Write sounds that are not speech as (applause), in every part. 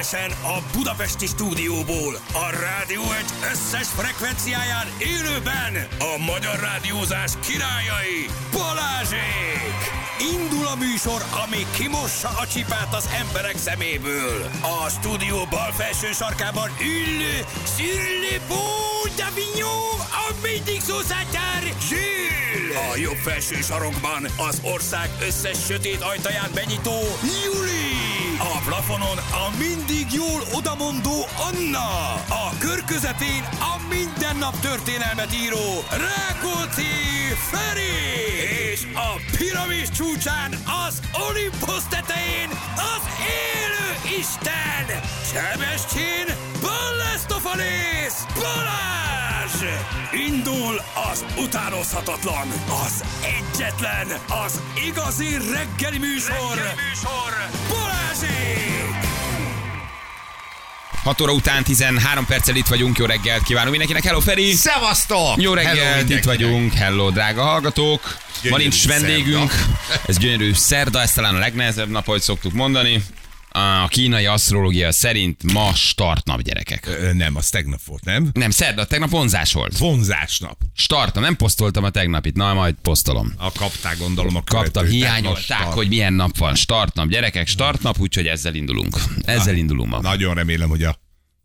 Egyenesen a Budapesti stúdióból, a rádió egy összes frekvenciáján élőben a magyar rádiózás királyai Balázsék! Indul a műsor, ami kimossa a csipát az emberek szeméből. A stúdió bal felső sarkában ül Szirli Davignon, a mindig szószátár Zsill! A jobb felső sarokban az ország összes sötét ajtaján benyitó Juli! A plafonon a mindig jól odamondó Anna! A kör közepén a minden nap történelmet író Rákóczi Feri! És a piramis csúcsán az Olympus tetején az élő Isten! Sebestyén Ballestofalész Balázs! Indul az utánozhatatlan, az egyetlen, az igazi reggeli műsor! Reggeli műsor! Balázsék! 6 óra után 13 perccel itt vagyunk, jó reggelt kívánunk mindenkinek. Hello Feri! Szevasztok! Jó reggelt, itt vagyunk. Hello, drága hallgatók. Ma Gyönyörű nincs vendégünk. szerda. Ez gyönyörű szerda, ez talán a legnehezebb nap, ahogy szoktuk mondani. A kínai asztrológia szerint ma startnap, gyerekek. Ö, Nem, az tegnap volt, nem? Nem, szerda, tegnap vonzás volt. Vonzásnap. Startnap, nem posztoltam a tegnapit, na majd posztolom. A kapták gondolom a Kaptam, hiányolták, hogy milyen nap van. Startnap, gyerekek, startnap, úgyhogy ezzel indulunk. Ezzel indulunk ma. Nagyon remélem, hogy a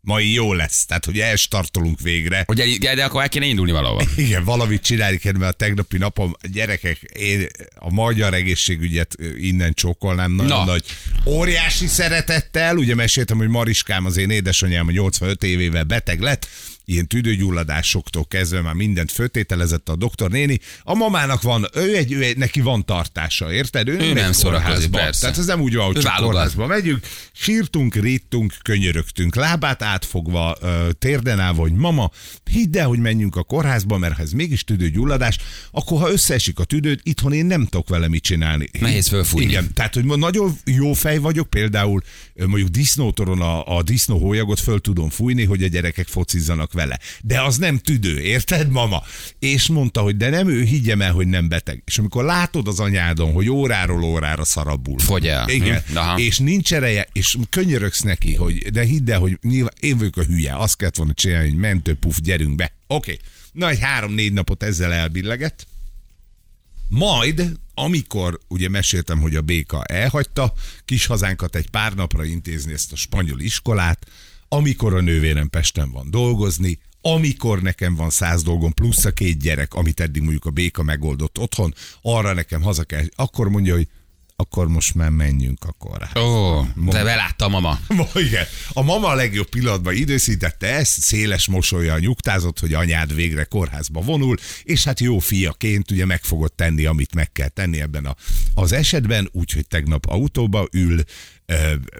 mai jó lesz. Tehát, hogy elstartolunk végre. Hogy de akkor el kéne indulni valahova. (laughs) Igen, valamit csinálni kell, mert a tegnapi napom, gyerekek, én a magyar egészségügyet innen csókolnám nagyon Na. nagy. Óriási szeretettel, ugye meséltem, hogy Mariskám, az én édesanyám, a 85 évével beteg lett, ilyen tüdőgyulladásoktól kezdve már mindent föltételezett a doktor néni. A mamának van, ő egy, ő egy neki van tartása, érted? Ő megy nem szórakozik, kórházba. persze. Tehát ez nem úgy van, hogy Ő csak kórházba megyünk, sírtunk, ríttunk, könyörögtünk, lábát átfogva, térden állva, hogy mama, hidd el, hogy menjünk a kórházba, mert ha ez mégis tüdőgyulladás, akkor ha összeesik a tüdőd, itthon én nem tudok vele mit csinálni. Nehéz fölfújni. Igen, tehát, hogy nagyon jó fej vagyok, például mondjuk disznótoron a, a disznóhólyagot föl tudom fújni, hogy a gyerekek focizzanak vele. De az nem tüdő, érted, mama? És mondta, hogy de nem ő, higgyem el, hogy nem beteg. És amikor látod az anyádon, hogy óráról órára szarabbul. Fogy el. Igen. Hm, aha. És nincs ereje, és könyörögsz neki, hogy de hidd el, hogy nyilván én vagyok a hülye, azt kellett volna csinálni, hogy mentőpuf, gyerünk be. Oké. Okay. Na, egy három-négy napot ezzel elbillegett. Majd, amikor ugye meséltem, hogy a béka elhagyta kis hazánkat egy pár napra intézni ezt a spanyol iskolát, amikor a nővérem Pesten van dolgozni, amikor nekem van száz dolgom, plusz a két gyerek, amit eddig mondjuk a béka megoldott otthon, arra nekem haza kell, akkor mondja, hogy akkor most már menjünk a kórházba. Ó, de beláttam mama. (laughs) Ma, igen. A mama a legjobb pillanatban időszítette ezt, széles mosolya nyugtázott, hogy anyád végre kórházba vonul, és hát jó fiaként ugye meg fogod tenni, amit meg kell tenni ebben a, az esetben, úgyhogy tegnap autóba ül,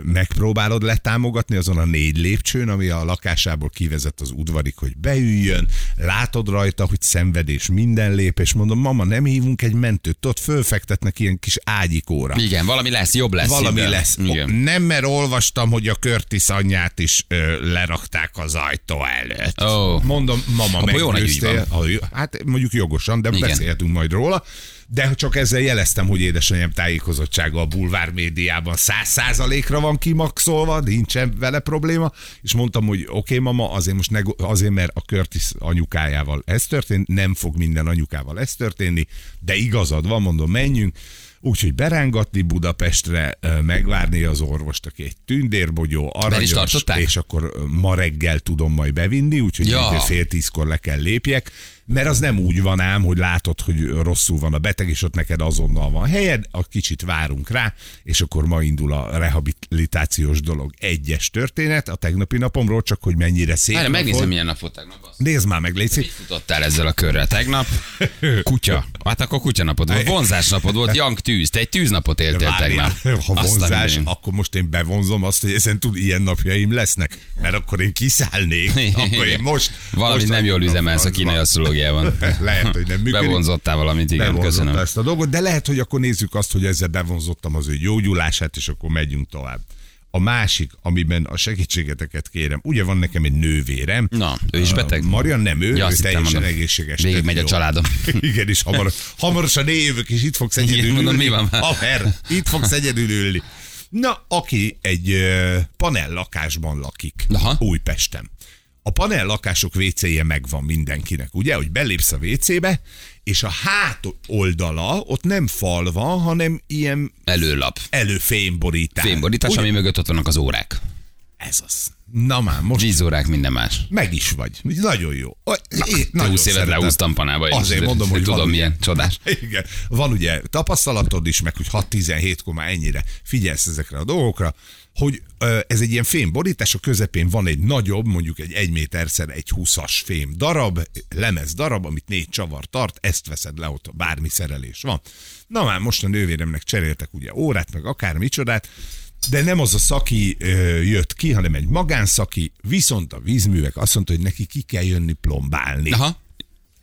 megpróbálod letámogatni azon a négy lépcsőn, ami a lakásából kivezet az udvarig, hogy beüljön, látod rajta, hogy szenvedés minden lép, és mondom, mama, nem hívunk egy mentőt, ott fölfektetnek ilyen kis ágyikóra. Igen, valami lesz, jobb lesz. Valami ide. lesz. Igen. Nem, mert olvastam, hogy a Curtis anyját is ö, lerakták az ajtó előtt. Ó. Mondom, mama. Ah, Hát mondjuk jogosan, de Igen. beszélhetünk majd róla. De csak ezzel jeleztem, hogy édesanyám tájékozottsága a bulvár médiában száz százalékra van kimaxolva, nincsen vele probléma, és mondtam, hogy oké, okay, mama, azért most ne, azért, mert a Curtis anyukájával ez történt, nem fog minden anyukával ez történni, de igazad van, mondom, menjünk. Úgyhogy berángatni Budapestre, megvárni az orvost, aki egy tündérbogyó, aranyos, és akkor ma reggel tudom majd bevinni, úgyhogy ja. fél tízkor le kell lépjek, mert az nem úgy van ám, hogy látod, hogy rosszul van a beteg, és ott neked azonnal van helyed, a kicsit várunk rá, és akkor ma indul a rehabilitációs dolog. Egyes történet a tegnapi napomról, csak hogy mennyire szép Várj, megnézem, milyen nap volt tegnap. azt. Nézd már meg. Mit futottál ezzel a körrel tegnap? (laughs) Kutya. Hát akkor kutyanapod volt. Vonzásnapod volt, Jank tűz. Te egy tűznapot éltél tegnap. (laughs) ha vonzás, mindenit. akkor most én bevonzom azt, hogy ezen tud ilyen napjaim lesznek, mert akkor én kiszállnék, (laughs) akkor én most... Valamit most nem jól üzemelsz a kínai asztrológiában. (laughs) Lehet, hogy nem működik. Bevonzottál valamit, igen, Bevonzotta köszönöm. ezt a dolgot, de lehet, hogy akkor nézzük azt, hogy ezzel bevonzottam az ő gyógyulását, és akkor megyünk tovább. A másik, amiben a segítségeteket kérem, ugye van nekem egy nővérem. Na, ő is beteg? Marian nem ő, Ja, ő teljesen mondom. egészséges. Végig megy a családom. (laughs) Igen, és hamar, hamarosan én jövök, és itt fogsz egyedül mondom, ülni. mi van? Haver, itt fogsz egyedül ülni. Na, aki egy panel lakásban lakik Aha. Újpesten. A panel lakások WC-je megvan mindenkinek, ugye, hogy belépsz a WC-be, és a hát oldala ott nem fal van, hanem ilyen Előlap. előfémborítás. Fémborítás, Ugye? ami mögött ott vannak az órák. Ez az. Na már, most Vízórák, minden más. meg is vagy. Nagyon jó. Na, én Nagyon 20 évet leúztam panába. Azért mondom, (laughs) hogy tudom, van milyen ugye- csodás. (laughs) Igen. Van ugye tapasztalatod is, meg hogy 6-17 már ennyire figyelsz ezekre a dolgokra, hogy ez egy ilyen fémborítás, a közepén van egy nagyobb, mondjuk egy 1 méterszer egy 20-as fém darab, lemez darab, amit négy csavar tart, ezt veszed le, ott bármi szerelés van. Na már most a nővéremnek cseréltek ugye órát, meg akár micsodát, de nem az a szaki ö, jött ki, hanem egy magánszaki, viszont a vízművek azt mondta, hogy neki ki kell jönni plombálni Aha.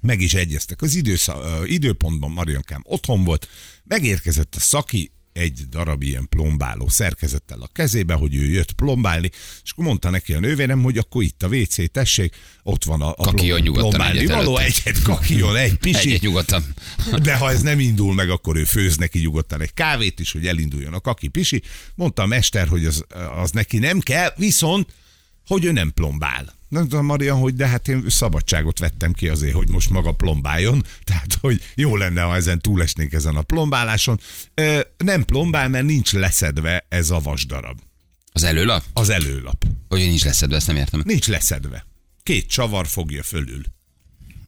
meg is egyeztek. Az idősz, ö, időpontban Mariankám otthon volt, megérkezett a szaki, egy darab ilyen plombáló szerkezettel a kezébe, hogy ő jött plombálni, és akkor mondta neki a nővérem, hogy akkor itt a WC, tessék, ott van a, a nyugodtan plombálni egyet való, egyet kakijon, egy pisi, Egyet nyugodtan. de ha ez nem indul meg, akkor ő főz neki nyugodtan egy kávét is, hogy elinduljon a kaki pisi. Mondta a mester, hogy az, az neki nem kell, viszont, hogy ő nem plombál. Nem tudom, Maria, hogy de hát én szabadságot vettem ki azért, hogy most maga plombáljon, (laughs) tehát hogy jó lenne, ha ezen túlesnénk ezen a plombáláson. Ö, nem plombál, mert nincs leszedve ez a vasdarab. Az előlap? Az előlap. Hogy nincs leszedve, ezt nem értem. Nincs leszedve. Két csavar fogja fölül.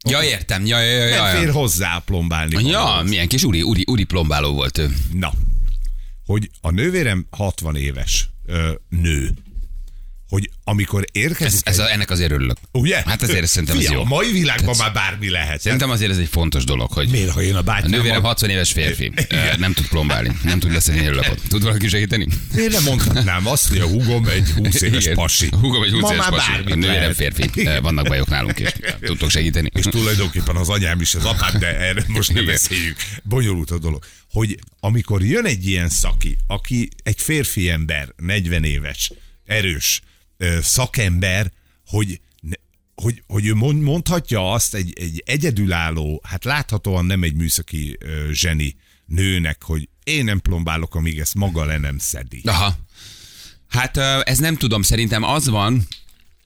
Ja, értem. Ja, ja, ja, Nem fér hozzá plombálni. Ja, milyen kis uri, uri, uri plombáló volt ő. Na, hogy a nővérem 60 éves ö, nő, hogy amikor érkezik... Ez, ez a, ennek azért örülök. ugye? Hát azért szerintem ez Fia, jó. A mai világban Tehát- már bármi lehet. Szerintem azért ez egy fontos dolog, hogy Miért, ha én a a bátyám... nővérem 60 éves férfi, (laughs) ö, nem tud plombálni, nem tud leszedni előlapot. Tud valaki segíteni? Én nem mondhatnám azt, hogy a húgom egy 20 éves Igen. pasi. Húgom egy 20 Ma éves pasi. A nővérem férfi. Igen. Vannak bajok nálunk is. Tudtok segíteni? És tulajdonképpen az anyám is az apám, de erre most nem Igen. beszéljünk. Bonyolult a dolog. Hogy amikor jön egy ilyen szaki, aki egy férfi ember, 40 éves, erős szakember, hogy hogy, hogy ő mond- mondhatja azt egy, egy egyedülálló, hát láthatóan nem egy műszaki zseni nőnek, hogy én nem plombálok, amíg ezt maga le nem szedi. Aha. Hát ez nem tudom, szerintem az van,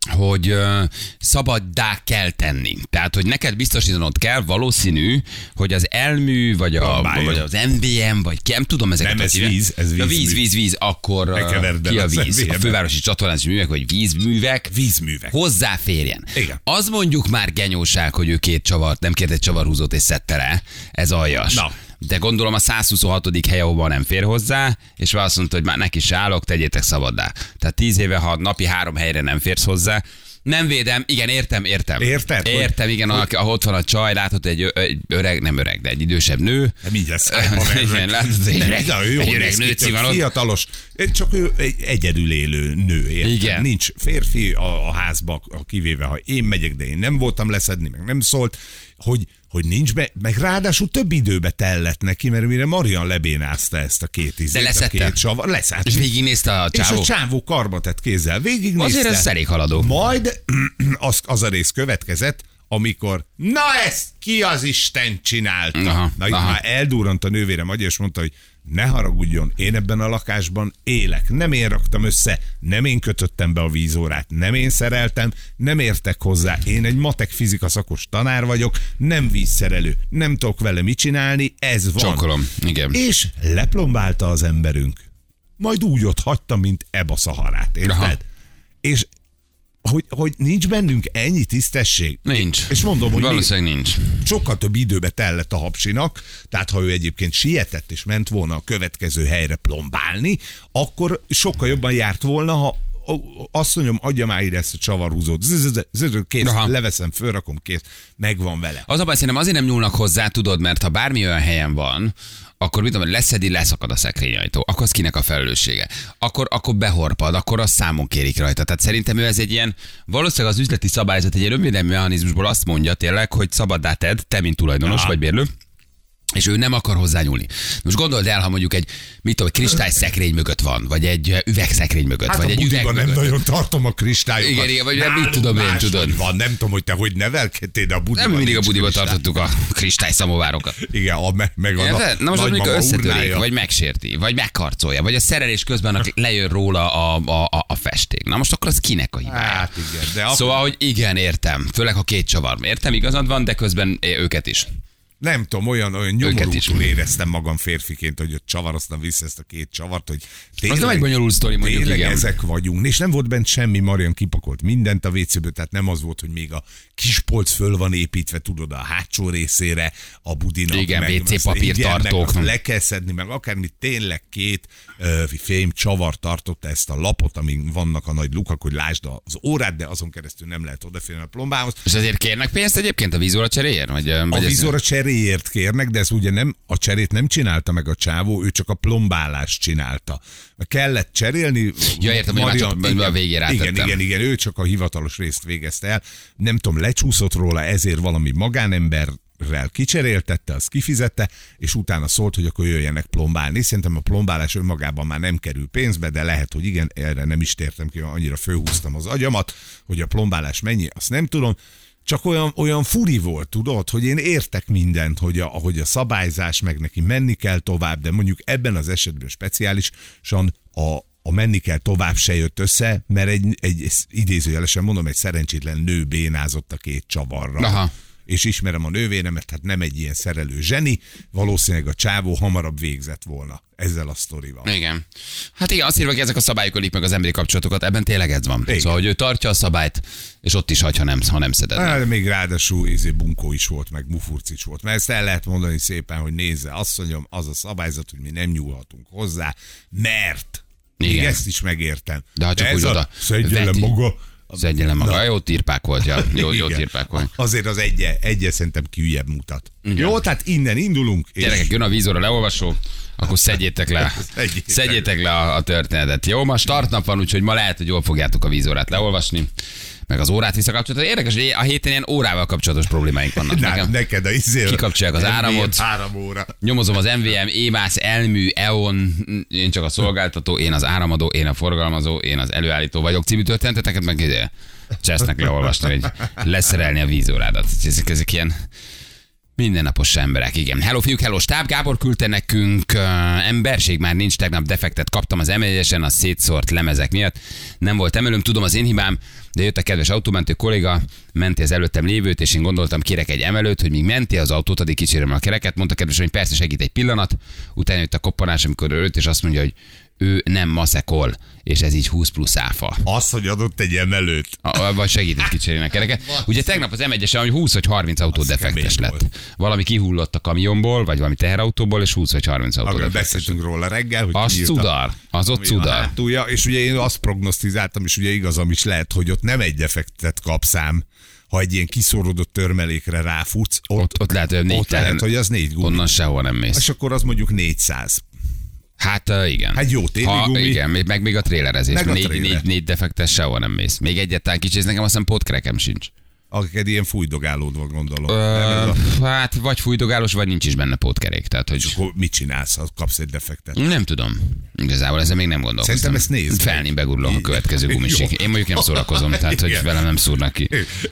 hogy ö, szabaddá kell tenni. Tehát, hogy neked biztosítanod kell valószínű, hogy az elmű, vagy, a, Plombáljon. vagy az MVM, vagy ki, nem tudom ezeket. Nem, ez hívják. víz, ez Ja, vízmű. víz, víz, víz, akkor keverd ki a víz? A fővárosi csatornázási művek, vagy vízművek, Vízművek. hozzáférjen. Igen. Az mondjuk már genyóság, hogy ő két csavart, nem kért egy csavarhúzót és szedte le. Ez aljas. Na. De gondolom a 126. hely, ahova nem fér hozzá, és azt mondta, hogy már neki se állok, tegyétek szabaddá. Tehát 10 éve, ha napi három helyre nem férsz hozzá, nem védem, igen, értem, értem. Érted, hogy- Értem, igen, hogy... ahol ott van a csaj, látod egy, egy öreg, nem öreg, de egy idősebb nő. Mindjárt szájba vernek. Igen, látod, egy Nem, öreg, de ő egy öreg nőci van ott. Fiatalos. Csak ő egy egyedül élő nő, érted? Igen. Nincs férfi a, a házba, kivéve, ha én megyek, de én nem voltam leszedni, meg nem szólt, hogy, hogy nincs be, meg ráadásul több időbe tellett neki, mert mire Marian lebénázta ezt a két izét, a leszedte? két savar, leszett. És végignézte a És csávó. a csávó karba tett kézzel végignézte. Azért ez elég haladó. Majd (clears throat) az, az a rész következett, amikor, na ezt ki az Isten csinálta? Aha, na aha. már eldurrant a nővérem agya, és mondta, hogy ne haragudjon, én ebben a lakásban élek. Nem én raktam össze, nem én kötöttem be a vízórát, nem én szereltem, nem értek hozzá. Én egy matek fizika szakos tanár vagyok, nem vízszerelő, nem tudok vele mit csinálni, ez van. Csonkolom, igen. És leplombálta az emberünk. Majd úgy ott hagyta, mint Eba Szaharát, érted? Aha. És hogy, hogy nincs bennünk ennyi tisztesség. Nincs. És mondom, hogy Valószínűleg nincs. sokkal több időbe tellett a hapsinak, tehát ha ő egyébként sietett és ment volna a következő helyre plombálni, akkor sokkal jobban járt volna, ha azt mondjam, adja már ide ezt a csavarhúzót, kész, Aha. leveszem, fölrakom, kész, megvan vele. Az a baj, szerintem azért nem nyúlnak hozzá, tudod, mert ha bármi olyan helyen van, akkor mit tudom, leszedi, leszakad a szekrényajtó, akkor az kinek a felelőssége? Akkor, akkor behorpad, akkor azt számon kérik rajta. Tehát szerintem ő ez egy ilyen, valószínűleg az üzleti szabályzat egy ilyen önvédelmi mechanizmusból azt mondja tényleg, hogy szabaddá tedd, te, mint tulajdonos Aha. vagy bérlő, és ő nem akar hozzányúlni. Most gondold el, ha mondjuk egy, mit tudom, egy kristály szekrény mögött van, vagy egy üvegszekrény mögött, Hát vagy egy üveg budiban nem mögött. nagyon tartom a kristályokat. Igen, igen, vagy nem, mit tudom én, tudod. Van, nem tudom, hogy te hogy nevelkedtél, de a budiban Nem mindig a budiba kristály. tartottuk a kristály szamovárokat. Igen, a, me- meg a Érted? Na most amikor összetörik, urnája. vagy megsérti, vagy megkarcolja, vagy a szerelés közben aki lejön róla a, a, a, a festék. Na most akkor az kinek a hibája? Hát igen, de akkor Szóval, hogy igen, értem. Főleg, ha két csavar. Értem, igazad van, de közben őket is. Nem tudom, olyan, olyan nyomorútul éreztem magam férfiként, hogy ott csavaroztam vissza ezt a két csavart, hogy tényleg, Az nem egy bonyolult sztori, mondjuk, tényleg igen. ezek vagyunk. És nem volt bent semmi, Marian kipakolt mindent a WC-ből, tehát nem az volt, hogy még a kispolc föl van építve, tudod, a hátsó részére, a budinak. Igen, meg, WC papír meg tartók. azt Le kell szedni, meg akármi, tényleg két ö, fém csavar tartotta ezt a lapot, amin vannak a nagy lukak, hogy lásd az órát, de azon keresztül nem lehet odaférni a plombához. És azért kérnek pénzt egyébként a vízóra cseréért? Vagy, A vagy ez- vízor a cseréért kérnek, de ez ugye nem, a cserét nem csinálta meg a csávó, ő csak a plombálást csinálta. Kellett cserélni. Ja, értem, hogy már csak igen, a végére Igen, rátettem. igen, igen, ő csak a hivatalos részt végezte el. Nem tudom, lecsúszott róla, ezért valami magánemberrel kicseréltette, az kifizette, és utána szólt, hogy akkor jöjjenek plombálni. Szerintem a plombálás önmagában már nem kerül pénzbe, de lehet, hogy igen, erre nem is tértem ki, annyira fölhúztam az agyamat, hogy a plombálás mennyi, azt nem tudom. Csak olyan, olyan furi volt, tudod, hogy én értek mindent, hogy a, hogy a szabályzás, meg neki menni kell tovább, de mondjuk ebben az esetben speciálisan a, a menni kell tovább se jött össze, mert egy, egy idézőjelesen mondom, egy szerencsétlen nő bénázott a két csavarra. Aha. És ismerem a nővéremet, tehát nem egy ilyen szerelő zseni, valószínűleg a csávó hamarabb végzett volna ezzel a sztorival. Igen. Hát igen, azt írva, hogy ezek a szabályok ölik meg az emberi kapcsolatokat, ebben tényleg ez van. Igen. Szóval, hogy ő tartja a szabályt, és ott is hagy, ha nem, ha nem szeded. Hát, még ráadásul izé bunkó is volt, meg mufurcics volt. Mert ezt el lehet mondani szépen, hogy nézze, azt mondjam, az a szabályzat, hogy mi nem nyúlhatunk hozzá, mert még Igen. ezt is megértem. De ha csak ez úgy a oda szedje le veti. maga. Szedje le maga. Jó tirpák volt, ja. (laughs) Jó, jó Igen. tirpák volt. Azért az egye, egye szerintem kiüljebb mutat. Jó, tehát innen indulunk. És Gyerekek, jön a vízóra leolvasó, akkor szedjétek le, (laughs) Szedjétek le a, a történetet. Jó, ma startnap van, úgyhogy ma lehet, hogy jól fogjátok a vízórát leolvasni, meg az órát visszakapcsolni. Érdekes, hogy a héten ilyen órával kapcsolatos problémáink vannak (laughs) Na, nekem. neked a izé, Kikapcsolják az MVM áramot. Három óra. Nyomozom az MVM, EMAS, Elmű, EON, én csak a szolgáltató, én az áramadó, én a forgalmazó, én az előállító vagyok című történeteket, meg ide csesznek leolvasni, hogy leszerelni a vízórádat. Ezek, ezek ilyen Mindennapos emberek, igen. Hello fiúk, hello stáb, Gábor küldte nekünk uh, emberség, már nincs, tegnap defektet kaptam az m a szétszórt lemezek miatt. Nem volt emelőm, tudom az én hibám, de jött a kedves autómentő kolléga, menti az előttem lévőt, és én gondoltam, kérek egy emelőt, hogy míg menti az autót, addig kicsérem a kereket. Mondta kedves, hogy persze segít egy pillanat, utána jött a koppanás, amikor ő és azt mondja, hogy ő nem maszekol, és ez így 20 plusz áfa. Az, hogy adott egy emelőt. A- Vagy segített kicserélni a kereket. (laughs) Ugye tegnap az m 1 hogy 20 vagy 30 autó Az defektes lett. Valami kihullott a kamionból, vagy valami teherautóból, és 20 vagy 30 autó Akkor defektes. beszéltünk róla reggel, hogy Az kiírta, cudar, az ott cudar. hátulja, és ugye én azt prognosztizáltam, és ugye igazam is lehet, hogy ott nem egy defektet kapszám, ha egy ilyen kiszorodott törmelékre ráfutsz, ott, Ott, ott lehet, hogy négy ott lehet, hogy az négy gumi. Onnan sehol nem mész. És akkor az mondjuk 400. Hát uh, igen. Hát jó, téli ha, gumi. Igen, meg még a trélerezés. Meg a négy, tréler. négy, négy defektes sehol nem mész. Még egyetlen kicsi, nekem azt hiszem pótkrekem sincs. Akiked ilyen fújdogálód van, gondolom. Ö, a- hát vagy fújdogálós, vagy nincs is benne pótkerék. Tehát, hogy Akkor mit csinálsz, ha kapsz egy defektet? Nem tudom. Igazából ezzel még nem gondolkoztam. Szerintem ezt nézd meg. Felni begurulok a következő gumisig. Én mondjuk nem szórakozom, tehát hogy Igen. velem nem szúrnak ki.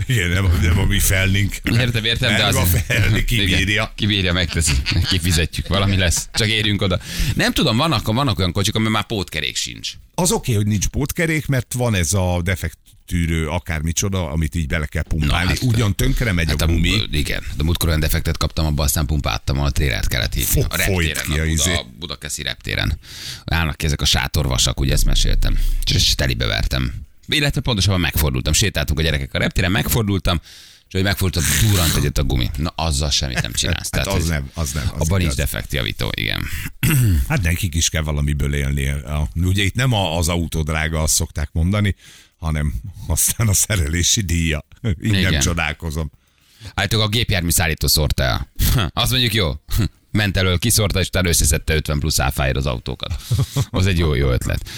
Igen, nem, nem a mi felnink. Értem, értem, de az... a felni (laughs) kibírja. Kibírja, megteszi. Kifizetjük, valami lesz. Csak érjünk oda. Nem tudom, vannak, vannak olyan kocsik, amiben már pótkerék sincs. Az oké, hogy nincs pótkerék, mert van ez a defekt tűrő akármicsoda, amit így bele kell pumpálni. Na, hát- Ugyan tönkre megy Hát a a, gumi. igen, de múltkor olyan defektet kaptam, abban aztán pumpáltam, a trélert kellett hívni. A reptéren, ki a a, izé. Buda, a Budakeszi reptéren. Állnak ki ezek a sátorvasak, ugye ezt meséltem. És telibe vertem. Illetve pontosabban megfordultam. Sétáltunk a gyerekek a reptéren, megfordultam, és hogy megfordult, durrant egyet a gumi. Na, azzal semmit nem csinálsz. (laughs) Hát az hogy nem, az nem. Az Abban nincs defektjavító, igen. Hát nekik is kell valamiből élni. A- Ugye itt nem a- az autó drága, azt szokták mondani, hanem aztán a szerelési díja. Így nem Igen. csodálkozom. Állítólag a gépjármű szállító szórta el. (laughs) Azt mondjuk jó. (laughs) Ment elől, kiszórta, és utána összeszedte 50 plusz áfáért az autókat. Az egy jó, jó ötlet.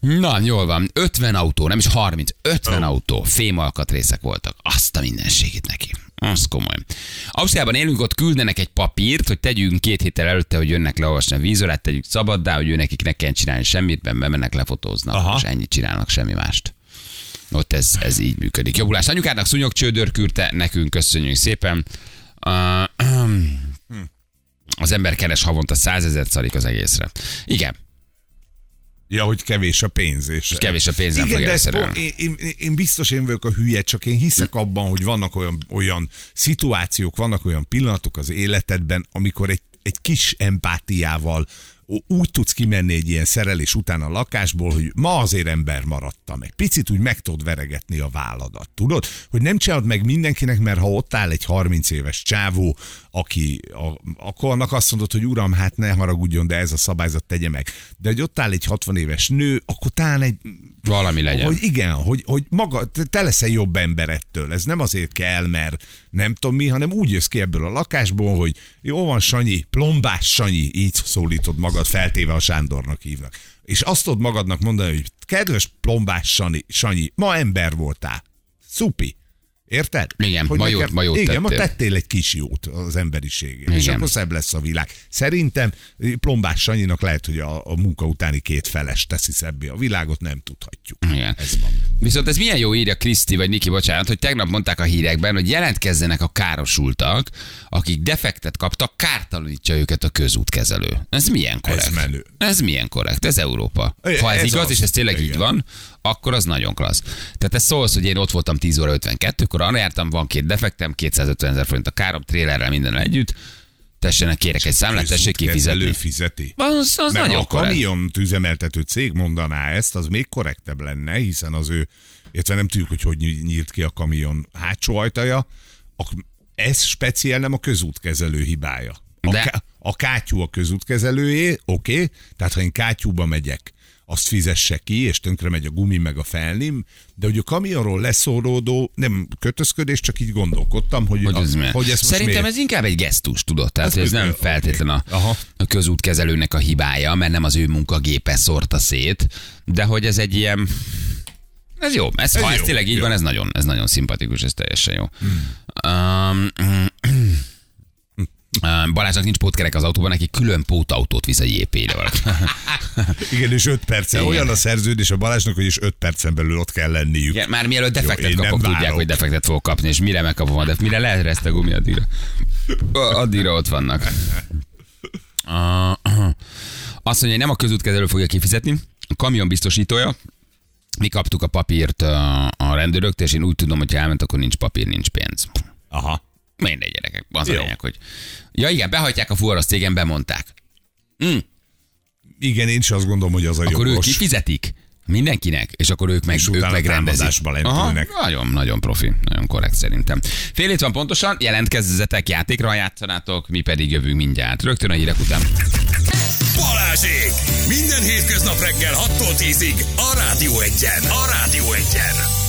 Na, jól van. 50 autó, nem is 30, 50 Ó. autó, fémalkatrészek voltak. Azt a mindenségét neki. Az komoly. Ausztriában élünk, ott küldenek egy papírt, hogy tegyünk két héttel előtte, hogy jönnek leolvasni a vízorát, tegyük szabaddá, hogy ő nekik ne kelljen csinálni semmit, mert bemennek, lefotóznak, Aha. és ennyit csinálnak, semmi mást. Ott ez, ez így működik. Jobbulás anyukának szúnyogcsődör küldte, nekünk köszönjük szépen. Uh, az ember keres havonta százezer szarik az egészre. Igen, Ja, hogy kevés a pénz. És kevés a pénz, nem Igen, de ezt én, én, én, biztos én vagyok a hülye, csak én hiszek abban, hogy vannak olyan, olyan szituációk, vannak olyan pillanatok az életedben, amikor egy, egy kis empátiával úgy tudsz kimenni egy ilyen szerelés után a lakásból, hogy ma azért ember maradtam. Egy picit úgy meg tudod veregetni a válladat. Tudod, hogy nem csinálod meg mindenkinek, mert ha ott áll egy 30 éves csávó, aki a, akkor annak azt mondod, hogy uram, hát ne haragudjon, de ez a szabályzat tegye meg. De hogy ott áll egy 60 éves nő, akkor talán egy Valami legyen. hogy igen, hogy, hogy maga, te- te leszel jobb ember ettől. Ez nem azért kell, mert nem tudom mi, hanem úgy jössz ki ebből a lakásból, hogy jó van, Sanyi, plombás Sanyi, így szólítod magad, feltéve a Sándornak hívnak. És azt tudod magadnak mondani, hogy kedves plombás Sanyi, Sanyi ma ember voltál. Szupi. Érted? Igen, hogy ma jót- ma jót igen, ma tettél. tettél egy kis jót az emberiségért. És Igen. akkor szebb lesz a világ. Szerintem Plombás Sanyinak lehet, hogy a, a munka utáni két feles teszi szebbé a világot, nem tudhatjuk. Igen. Ez van. Viszont ez milyen jó írja Kriszti, vagy Niki, bocsánat, hogy tegnap mondták a hírekben, hogy jelentkezzenek a károsultak, akik defektet kaptak, kártalanítja őket a közútkezelő. Ez milyen korrekt? Ez menő. Ez milyen korrekt? Ez Európa. Ez Ha ez, igaz, az. és ez tényleg így Igen. van, akkor az nagyon klassz. Tehát ez szólsz, hogy én ott voltam 10 óra 52-kor, arra jártam, van két defektem, 250 ezer forint a károm, trélerrel minden együtt, tessenek, kérek egy számlát, tessék kifizetni. fizeti. Az, az Mert nagyon a korrekt. kamion üzemeltető cég mondaná ezt, az még korrektebb lenne, hiszen az ő, illetve nem tudjuk, hogy hogy nyílt ki a kamion hátsó ajtaja, ak- ez speciál nem a közútkezelő hibája. A, De- ká- a kátyú a közútkezelőjé, oké, okay, tehát ha én kátyúba megyek, azt fizesse ki, és tönkre megy a gumi meg a felnim, de hogy a kamionról leszóródó, nem kötözködés, csak így gondolkodtam, hogy, Hogy, a, ez, hogy ezt most Szerintem miért? ez inkább egy gesztus, tudod? Tehát Az hogy ez nem feltétlen a, Aha. a közútkezelőnek a hibája, mert nem az ő munkagépe szórta szét, de hogy ez egy ilyen... Ez jó. Ez, Ez ha ez jó, tényleg így jó. van, ez nagyon, ez nagyon szimpatikus, ez teljesen jó. Um, um, Balázsnak nincs pótkerek az autóban, neki külön pótautót visz JP-re valaki. (laughs) Igen, és 5 perce. Igen. Olyan a szerződés a Balázsnak, hogy is 5 percen belül ott kell lenniük. Igen, már mielőtt defektet nem kapok, tudják, hogy defektet fogok kapni, és mire megkapom a defektet, mire lehet ezt a gumi addigra. Addigra ott vannak. Azt mondja, hogy nem a közútkezelő fogja kifizetni, a kamion biztosítója, mi kaptuk a papírt a, a rendőröktől, és én úgy tudom, hogy ha elment, akkor nincs papír, nincs pénz. Aha. Mindegy, gyerekek. Az a Jó. lényeg, hogy... Ja igen, behajtják a fuvaros cégen, bemondták. Igen, én is azt gondolom, hogy az a Akkor ők jogos. kifizetik mindenkinek, és akkor ők meg, És ők meg rendezik. nagyon, nagyon profi, nagyon korrekt szerintem. Fél itt van pontosan, jelentkezzetek játékra, ha játszanátok, mi pedig jövünk mindjárt. Rögtön a hírek után. Balázsék! Minden hétköznap reggel 6-tól 10-ig a Rádió Egyen. A Rádió Egyen.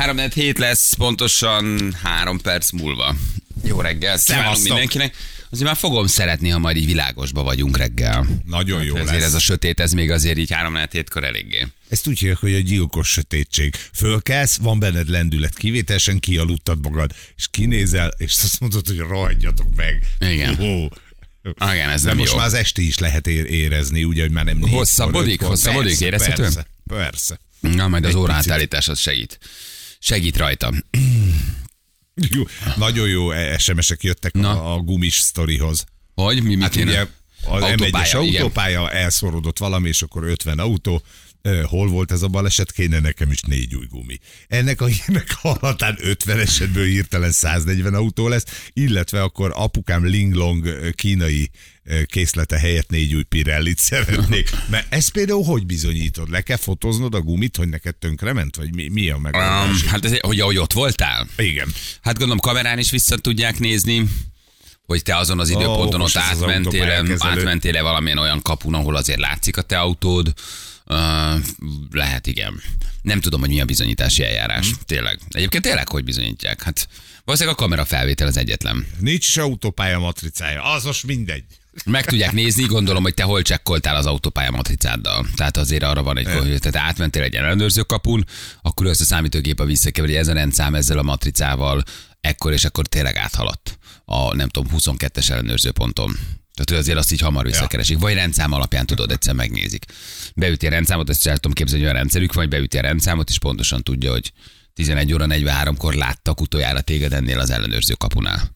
3 hét lesz pontosan három perc múlva. Jó reggel, Szevasztok! mindenkinek. Azért már fogom szeretni, ha majd így világosba vagyunk reggel. Nagyon jó ezért lesz. ez a sötét, ez még azért így három hétkor eléggé. Ezt úgy hívják, hogy a gyilkos sötétség. Fölkelsz, van benned lendület, kivételesen kialudtad magad, és kinézel, és azt mondod, hogy rohadjatok meg. Igen. Ó. Igen, ez De nem most jó. már az esti is lehet érezni, ugye, hogy már nem Hosszabbodik? Hosszabbodik? Persze, Érezhető? Persze, persze. Na, majd az óraátállítás az segít. Segít rajta. Jó, nagyon jó SMS-ek jöttek Na. a, a gumis sztorihoz. Hogy? Mi, mit Hát ugye az M1-es Autópálya, igen. autópálya elszorodott valami, és akkor 50 autó. Hol volt ez a baleset? Kéne nekem is négy új gumi. Ennek a hírnek hallatán 50 esetből hirtelen 140 autó lesz, illetve akkor apukám Linglong kínai készlete helyett négy új Pirellit szeretnék. (laughs) Mert ezt például hogy bizonyítod? Le kell fotóznod a gumit, hogy neked tönkrement? Vagy mi, mi a Um, megoldás? hát ez, hogy ahogy ott voltál? Igen. Hát gondolom kamerán is vissza tudják nézni, hogy te azon az időponton okos ott átmentél, autópályakezelő. átmentél valamilyen olyan kapun, ahol azért látszik a te autód. Uh, lehet, igen. Nem tudom, hogy mi a bizonyítási eljárás. Hm. Tényleg. Egyébként tényleg hogy bizonyítják? Hát valószínűleg a kamera felvétel az egyetlen. Nincs is autópálya matricája. Az most mindegy. Meg tudják nézni, gondolom, hogy te hol csekkoltál az autópálya matricáddal. Tehát azért arra van egy, hogy tehát átmentél egy ellenőrző kapun, akkor azt a számítógép a visszakeveri, ez a rendszám ezzel a matricával ekkor és akkor tényleg áthaladt a nem tudom, 22-es ellenőrző ponton. Tehát ő azért azt így hamar visszakeresik. Vagy rendszám alapján tudod, egyszer megnézik. Beüti a rendszámot, ezt el tudom képzelni, hogy olyan rendszerük van, hogy beüti a rendszámot, és pontosan tudja, hogy 11 óra 43-kor láttak utoljára téged ennél az ellenőrző kapunál.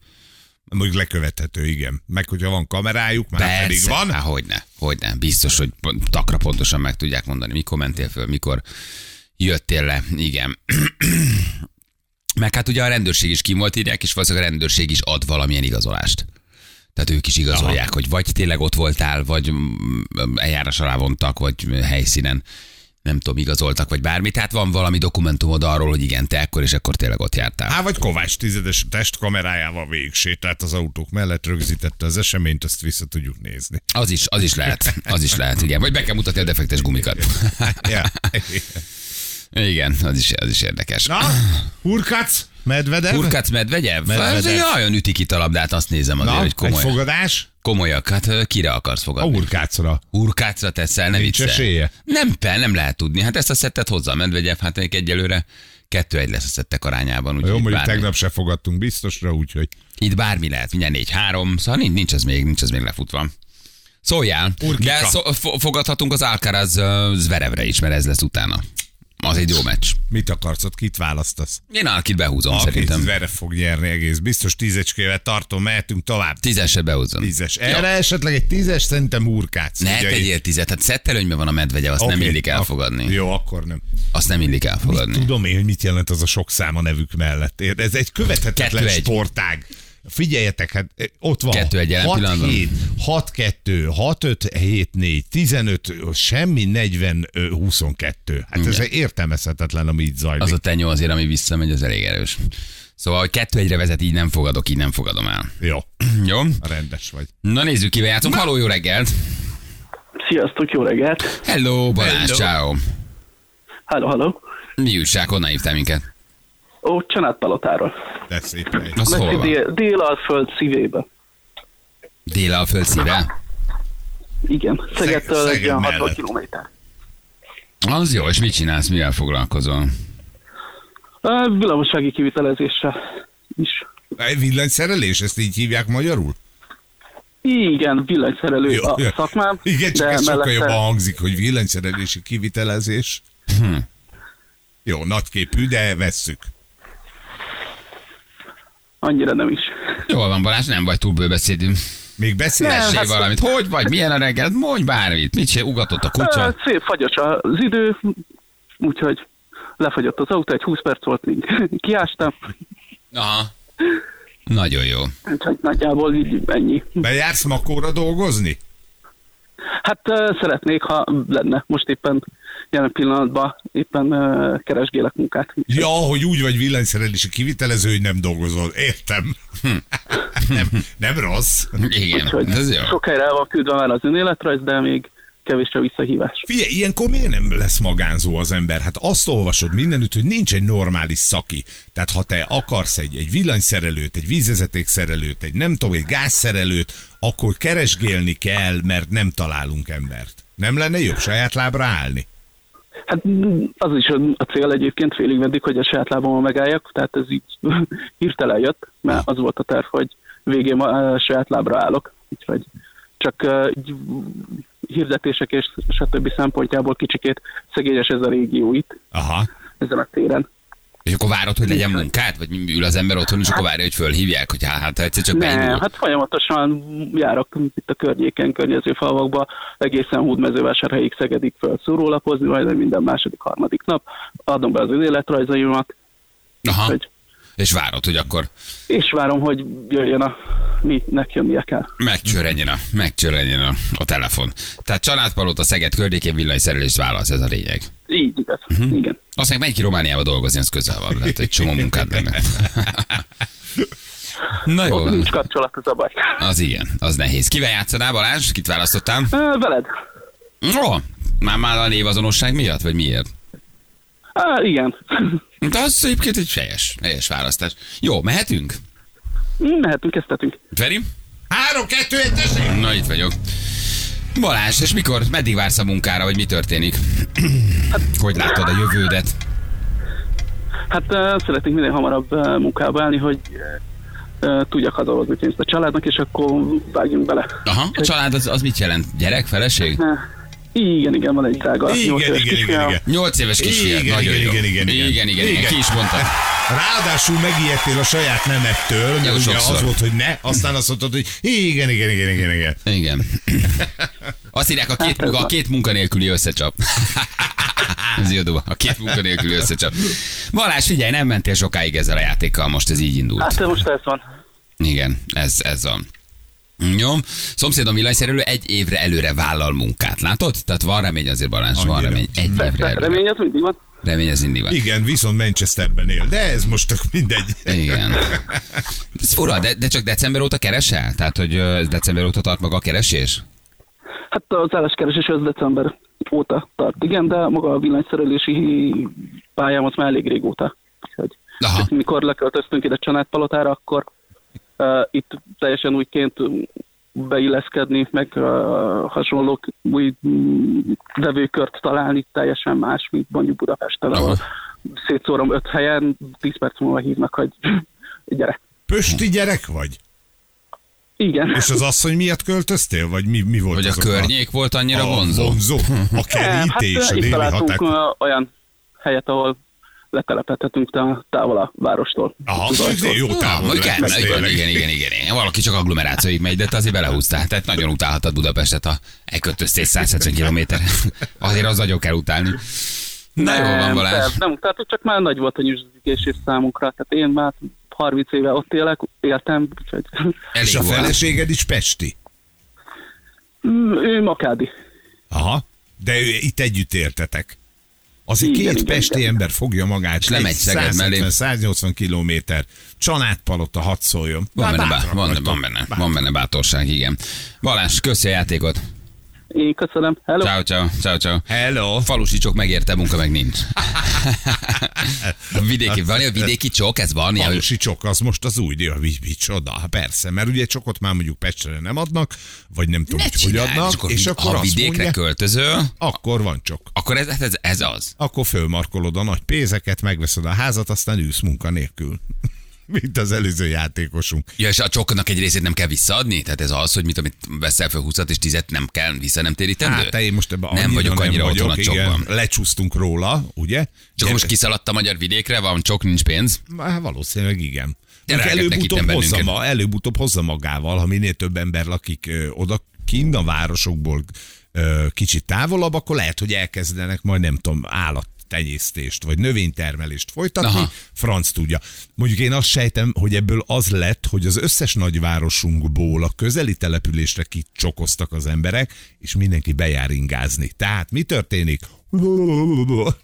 Mondjuk lekövethető, igen. Meg hogyha van kamerájuk, már Persze, pedig van. Há, hogyne, hogyne. Biztos, hogy takra pontosan meg tudják mondani, mikor mentél föl, mikor jöttél le. Igen. (clears throat) Meg hát ugye a rendőrség is kim volt írják, és valószínűleg a rendőrség is ad valamilyen igazolást. Tehát ők is igazolják, Aha. hogy vagy tényleg ott voltál, vagy mm, eljárás alá vontak, vagy helyszínen nem tudom, igazoltak, vagy bármi. Tehát van valami dokumentumod arról, hogy igen, te ekkor és akkor tényleg ott jártál. Á, vagy Kovács tizedes testkamerájával végig sétált az autók mellett, rögzítette az eseményt, azt vissza tudjuk nézni. Az is, az is lehet, az is lehet, igen. Vagy be kell mutatni a defektes gumikat. (laughs) ja. Igen, az is, az is érdekes. Na, Hurkac, Medvedev? Hurkac Medvegyev? Medvedev. Ez egy olyan üti ki a labdát, azt nézem azért, Na, hogy egy komoly, fogadás komolyak. Hát kire akarsz a fogadni? Hurkácra. Hurkácra teszel, ne Nincs esélye? Nem, pe, nem lehet tudni. Hát ezt a szettet hozzá a Medvegyev, hát még egyelőre kettő-egy lesz a szettek arányában. Jó, Úgyhogy mondjuk bármi, tegnap se fogadtunk biztosra, úgyhogy itt bármi lehet, mindjárt négy-három, szóval nincs, nincs, ez még, nincs ez még lefutva. Szóljál, Urkika. de szó, fo- fogadhatunk az Alcaraz Zverevre is, mert ez lesz utána. Az egy jó meccs. mit akarsz ott, kit választasz? Én Alkit behúzom Aki szerintem. Zverev fog nyerni egész. Biztos tízecskével tartom, mehetünk tovább. Tízeset behúzom. Tízes. Erre esetleg egy tízes, szerintem Hurkác. Ne tegyél tizet, hát szettelőnyben van a medvegye, azt nem Oké, illik elfogadni. Jó, akkor nem. Azt nem illik elfogadni. Tudom én, hogy mit jelent az a sok szám a nevük mellett. Ez egy követhetetlen sportág. Figyeljetek, hát ott van. Kettő-egy jelen 6 pillanatban. 7, 6 2, 6 5, 7 4, 15, semmi 40, ö, 22. Hát ez Igen. értelmezhetetlen, ami így zajlik. Az a tenyó azért, ami visszamegy, az elég erős. Szóval, hogy kettő egyre vezet, így nem fogadok, így nem fogadom el. Jó, (clears throat) Jó? rendes vagy. Na nézzük, kivel játszunk. Haló, jó reggelt! Sziasztok, jó reggelt! Hello, Balázs, Hello. ciao. Halló, halló! Mi újság, honnan hívtál minket? Ó, Csanádpalotáról. De szép hely. Az hol van? dél, dél föld szívébe. Dél a föld szíve? Igen, Szegedtől Szeged egy olyan 60 mellett. kilométer. Az jó, és mit csinálsz, mivel foglalkozol? Ö, Villamossági kivitelezéssel is. Villanyszerelés, ezt így hívják magyarul? Igen, villanyszerelő Jó, a jó. szakmám. Igen, csak de ez sokkal mellette- jobban hangzik, hogy villanyszerelési kivitelezés. Hm. Jó, nagyképű, de vesszük. Annyira nem is. Jól van, Balázs, nem vagy túl bőbeszédű. Még Mesélj hát- valamit. Hogy vagy? Milyen a reggel? Mondj bármit. Mit csinál? Ugatott a kutya? Szép fagyos az idő, úgyhogy lefagyott az autó, egy 20 perc volt, míg kiástam. Aha. Nagyon jó. Úgyhogy nagyjából így ennyi. Bejársz Makóra dolgozni? Hát szeretnék, ha lenne. Most éppen jelen pillanatban éppen keresgélek munkát. Ja, hogy úgy vagy villanyszerelési kivitelező, hogy nem dolgozol. Értem. nem, nem rossz. Igen, Úgyhogy ez jó. sok helyre el van küldve már az önéletrajz, de még kevés a visszahívás. Figyelj, ilyenkor miért nem lesz magánzó az ember? Hát azt olvasod mindenütt, hogy nincs egy normális szaki. Tehát ha te akarsz egy, egy villanyszerelőt, egy vízvezetékszerelőt, egy nem tudom, egy gázszerelőt, akkor keresgélni kell, mert nem találunk embert. Nem lenne jobb saját lábra állni? Hát az is a cél egyébként félig meddig, hogy a saját lábamon megálljak, tehát ez így (laughs) hirtelen jött, mert az volt a terv, hogy végén ma, saját lábra állok, úgyhogy csak uh, így, hirdetések és stb. szempontjából kicsikét szegényes ez a régió itt, Aha. ezen a téren. És akkor várod, hogy legyen munkád? Vagy ül az ember otthon, és akkor várja, hogy fölhívják, hogy hát, hát egyszer csak Ne, beindul. hát folyamatosan járok itt a környéken, környező falvakba, egészen Hódmezővásárhelyig Szegedig föl szórólapozni, majd minden második, harmadik nap, adom be az önéletrajzaimat, Aha. hogy, És várod, hogy akkor és várom, hogy jöjjön a minek jönnie kell. megcsörrenjen a, megcsörrenjen a, a telefon. Tehát családpalota Szeged környékén villanyszerelést válasz, ez a lényeg. Így igaz, uh-huh. igen. Aztán menj ki Romániába dolgozni, az közel van, lehet egy csomó munkád lenne. (laughs) Na jó, Ott nincs kapcsolat, az a baj. az igen, az nehéz. Kivel játszanál, Balázs? Kit választottál? Veled? Ó, már, már a névazonosság miatt, vagy miért? Á, igen. De az egyébként egy helyes, helyes választás. Jó, mehetünk? Mehetünk, kezdhetünk. Feri? Három, kettő, egy, tessék! Na, itt vagyok. Balázs, és mikor, meddig vársz a munkára, vagy mi történik? Hogy látod a jövődet? Hát uh, szeretnénk minél hamarabb uh, munkába állni, hogy uh, tudjak hazalozni pénzt a családnak, és akkor vágjunk bele. Aha, a család az, az mit jelent? Gyerek, feleség? Uh, igen, igen, van egy drága. nyolc Igen, éves igen, igen, kisfiam. igen. Nyolc éves kisfiad, Igen, nagyon igen, jó. igen, igen, igen. igen, igen, igen. Igen. Ki is mondta? Ráadásul megijedtél a saját nemettől, mert ugye sokszor. az volt, hogy ne, aztán azt mondtad, hogy igen, igen, igen, igen, igen. Igen. Azt írják, a két, munka, a két munkanélküli összecsap. Ez jó, a két munkanélküli összecsap. Balázs, figyelj, nem mentél sokáig ezzel a játékkal, most ez így indult. Hát most ez van. Igen, ez, ez van. Jó. Szomszédom villanyszerelő egy évre előre vállal munkát. Látod? Tehát van remény azért, Balázs, van remény. Egy évre előre. remény az mindig van. Remény az mindig van. Igen, viszont Manchesterben él, de ez most tök mindegy. Igen. Ez fura, de, de csak december óta keresel? Tehát, hogy december óta tart maga a keresés? Hát az álláskeresés az december óta tart, igen, de maga a villanyszerelési pályám az már elég régóta. Úgyhogy Aha. mikor leköltöztünk ide Csanádpalotára, akkor uh, itt teljesen újként beilleszkedni, meg uh, hasonló új vevőkört találni, teljesen más, mint mondjuk Budapesten, ahol szétszórom öt helyen, tíz perc múlva hívnak, hogy (laughs) gyere. Pösti gyerek vagy? Igen. És az asszony miatt költöztél? Vagy mi, mi volt Vagy a környék volt annyira a vonzó? vonzó? A (laughs) kerítés, hát, a déli találtunk határ. uh, olyan helyet, ahol letelepedhetünk tá- távol a várostól. Aha, jó Ah, távol hogy kell, igen, igen, igen, igen, igen. Valaki csak agglomerációig megy, de te azért belehúztál. Tehát nagyon utálhatod Budapestet, ha elkötöztél 170 km. Azért az nagyon kell utálni. Na jó van, Nem, Balázs. nem, nem, tehát csak már nagy volt a nyüzsgésés számunkra. Tehát én már 30 éve ott élek, éltem, úgyhogy És a feleséged is pesti? Mm, ő makádi. Aha, de ő, itt együtt éltetek. Azért Igen, két igen, pesti igen. ember fogja magát, És lemegy egy Szeged mellé. 170-180 kilométer, családpalota, hadd szóljon. Van benne, bá- van, vagytok. van, benne, van benne bátorság, igen. Balázs, köszi a játékot. Én köszönöm. Hello. Ciao, ciao, ciao, ciao. Hello. Falusi csok megérte, munka meg nincs. A vidéki, van a vidéki csok, ez van? Ilyen, Falusi csok, az most az új, mi, micsoda, Hát persze, mert ugye csokot már mondjuk Pestre nem adnak, vagy nem tudom, ne hogy, hogy adnak, és akkor, és akkor ha vidékre mondja, költözöl, akkor van csok. akkor ez, ez, ez az. Akkor fölmarkolod a nagy pénzeket, megveszed a házat, aztán ülsz munkanélkül. Mint az előző játékosunk. Ja, és a csoknak egy részét nem kell visszaadni? Tehát ez az, hogy mit, amit veszel fel 20 és 10 nem kell vissza nem térítendő? Hát te én most ebben nem vagyok annyira otthon a csokban. Lecsúsztunk róla, ugye? Csak most kiszaladt a magyar vidékre, van csok, nincs pénz. Hát valószínűleg igen. De Előbb-utóbb hozza, ma, előbb-utóbb hozza magával, ha minél több ember lakik ö, oda kint a városokból ö, kicsit távolabb, akkor lehet, hogy elkezdenek majd nem tudom, állattenyésztést, vagy növénytermelést folytatni, Aha. Franc tudja. Mondjuk én azt sejtem, hogy ebből az lett, hogy az összes nagyvárosunkból a közeli településre kicsokoztak az emberek, és mindenki bejár ingázni. Tehát mi történik?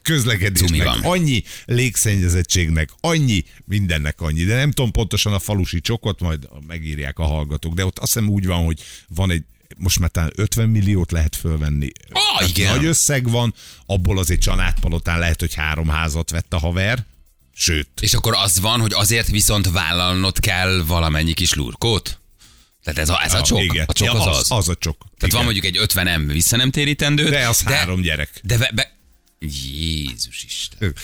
Közlekedésnek annyi légszennyezettségnek, annyi mindennek annyi, de nem tudom pontosan a falusi csokot, majd megírják a hallgatók, de ott azt hiszem úgy van, hogy van egy most már talán 50 milliót lehet fölvenni. Ah, igen. Nagy összeg van, abból azért családpalotán lehet, hogy három házat vett a haver, sőt, És akkor az van, hogy azért viszont vállalnod kell valamennyi kis lurkót? Tehát ez a, ez a csok? igen. A csok Ja, az az, az? a csok. Tehát Igen. van mondjuk egy 50 M vissza nem térítendő. De az három gyerek. De be, be, Jézus Isten.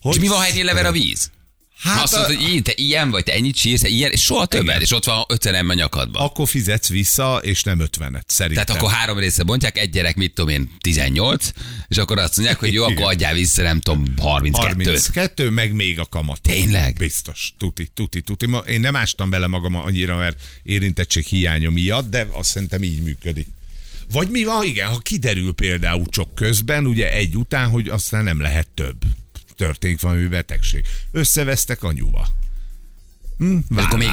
Hogy És mi van, ha egynél lever a víz? Hát azt mondod, hogy így, te ilyen vagy, te ennyit sírsz, te ilyen, és soha többet, Igen. és ott van 50 M a nyakadban. Akkor fizetsz vissza, és nem 50-et, szerintem. Tehát akkor három részre bontják, egy gyerek, mit tudom én, 18, és akkor azt mondják, hogy jó, akkor Igen. adjál vissza, nem tudom, 32-t. 32, meg még a kamat. Tényleg? Biztos. Tuti, tuti, tuti. Ma Én nem ástam bele magam annyira, mert érintettség hiánya miatt, de azt szerintem így működik. Vagy mi van, igen, ha kiderül például csak közben, ugye egy után, hogy aztán nem lehet több. Történik valami betegség. Összevesztek anyuval. Hm, akkor még,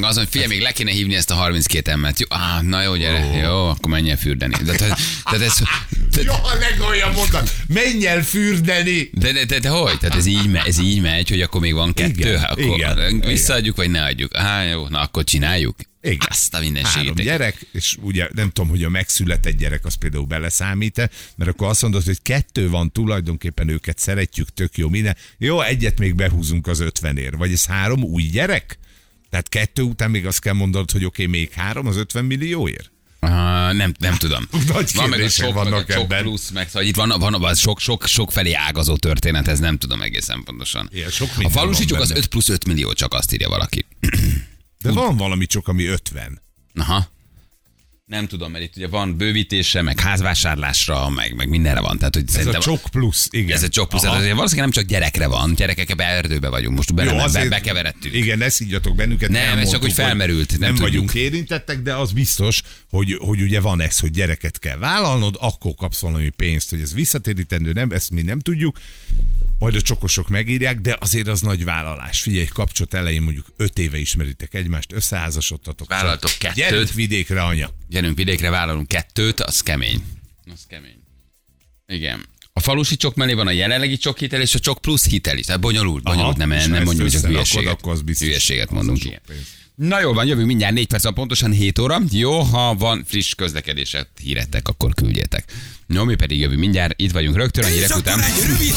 azon figyelj, még le kéne hívni ezt a 32 emmet. Jó, ah, na jó, gyere, oh. jó, akkor menj el fürdeni. De, de, de, ez, de, Ja, a legolyabb mondat. Menj el fürdeni! de, de, de, de, hogy? Tehát ez így, me- ez így megy, hogy akkor még van kettő? Igen, akkor igen, visszaadjuk, vagy ne adjuk? Á, jó, na akkor csináljuk. Igen. Azt a Három mindenségét. gyerek, és ugye nem tudom, hogy a megszületett gyerek az például beleszámít-e, mert akkor azt mondod, hogy kettő van, tulajdonképpen őket szeretjük, tök jó, minden. Jó, egyet még behúzunk az ötvenér. Vagy ez három új gyerek? Tehát kettő után még azt kell mondanod, hogy oké, okay, még három az 50 millióért? Uh, nem, nem tudom. (laughs) Nagy van meg a sok, meg a vannak sok ebben. plusz, meg szóval itt van, van, van sok, sok, sok felé ágazó történet, ez nem tudom egészen pontosan. Igen, sok a falusi van az benne. 5 plusz 5 millió, csak azt írja valaki. (clears throat) De van valami csak, ami 50. Aha. Nem tudom, mert itt ugye van bővítése, meg házvásárlásra, meg, meg mindenre van. Tehát, hogy Ez a csok plusz, igen. ez egy csok plusz. Aha. Tehát azért valószínűleg nem csak gyerekre van, gyerekek erdőbe vagyunk, most bele, Jó, azért- bekeveredtünk. Igen, ne szígyatok bennünket. Nem, ez elmondtuk, csak úgy hogy felmerült, nem Nem, tudjuk. vagyunk érintettek, de az biztos, hogy, hogy ugye van ez, hogy gyereket kell vállalnod, akkor kapsz valami pénzt, hogy ez visszatérítendő, nem, ezt mi nem tudjuk. Majd a csokosok megírják, de azért az nagy vállalás. Figyelj, egy kapcsolat elején mondjuk öt éve ismeritek egymást, összeházasodtatok. Vállaltok kettőt. Gyerünk vidékre, anya. Gyerünk vidékre, vállalunk kettőt, az kemény. Az kemény. Igen. A falusi csok mellé van a jelenlegi csok hitel és a csok plusz hitel is. Tehát bonyolult, bonyolult, nem, és nem ezt mondjuk, csak hülyeséget. akkor az biztos. hülyeséget mondunk. pénz. Na jól van, jövünk mindjárt 4 perc, pontosan 7 óra. Jó, ha van friss közlekedéset, híretek, akkor küldjétek. No, mi pedig jövünk mindjárt, itt vagyunk rögtön a hírek után. akkor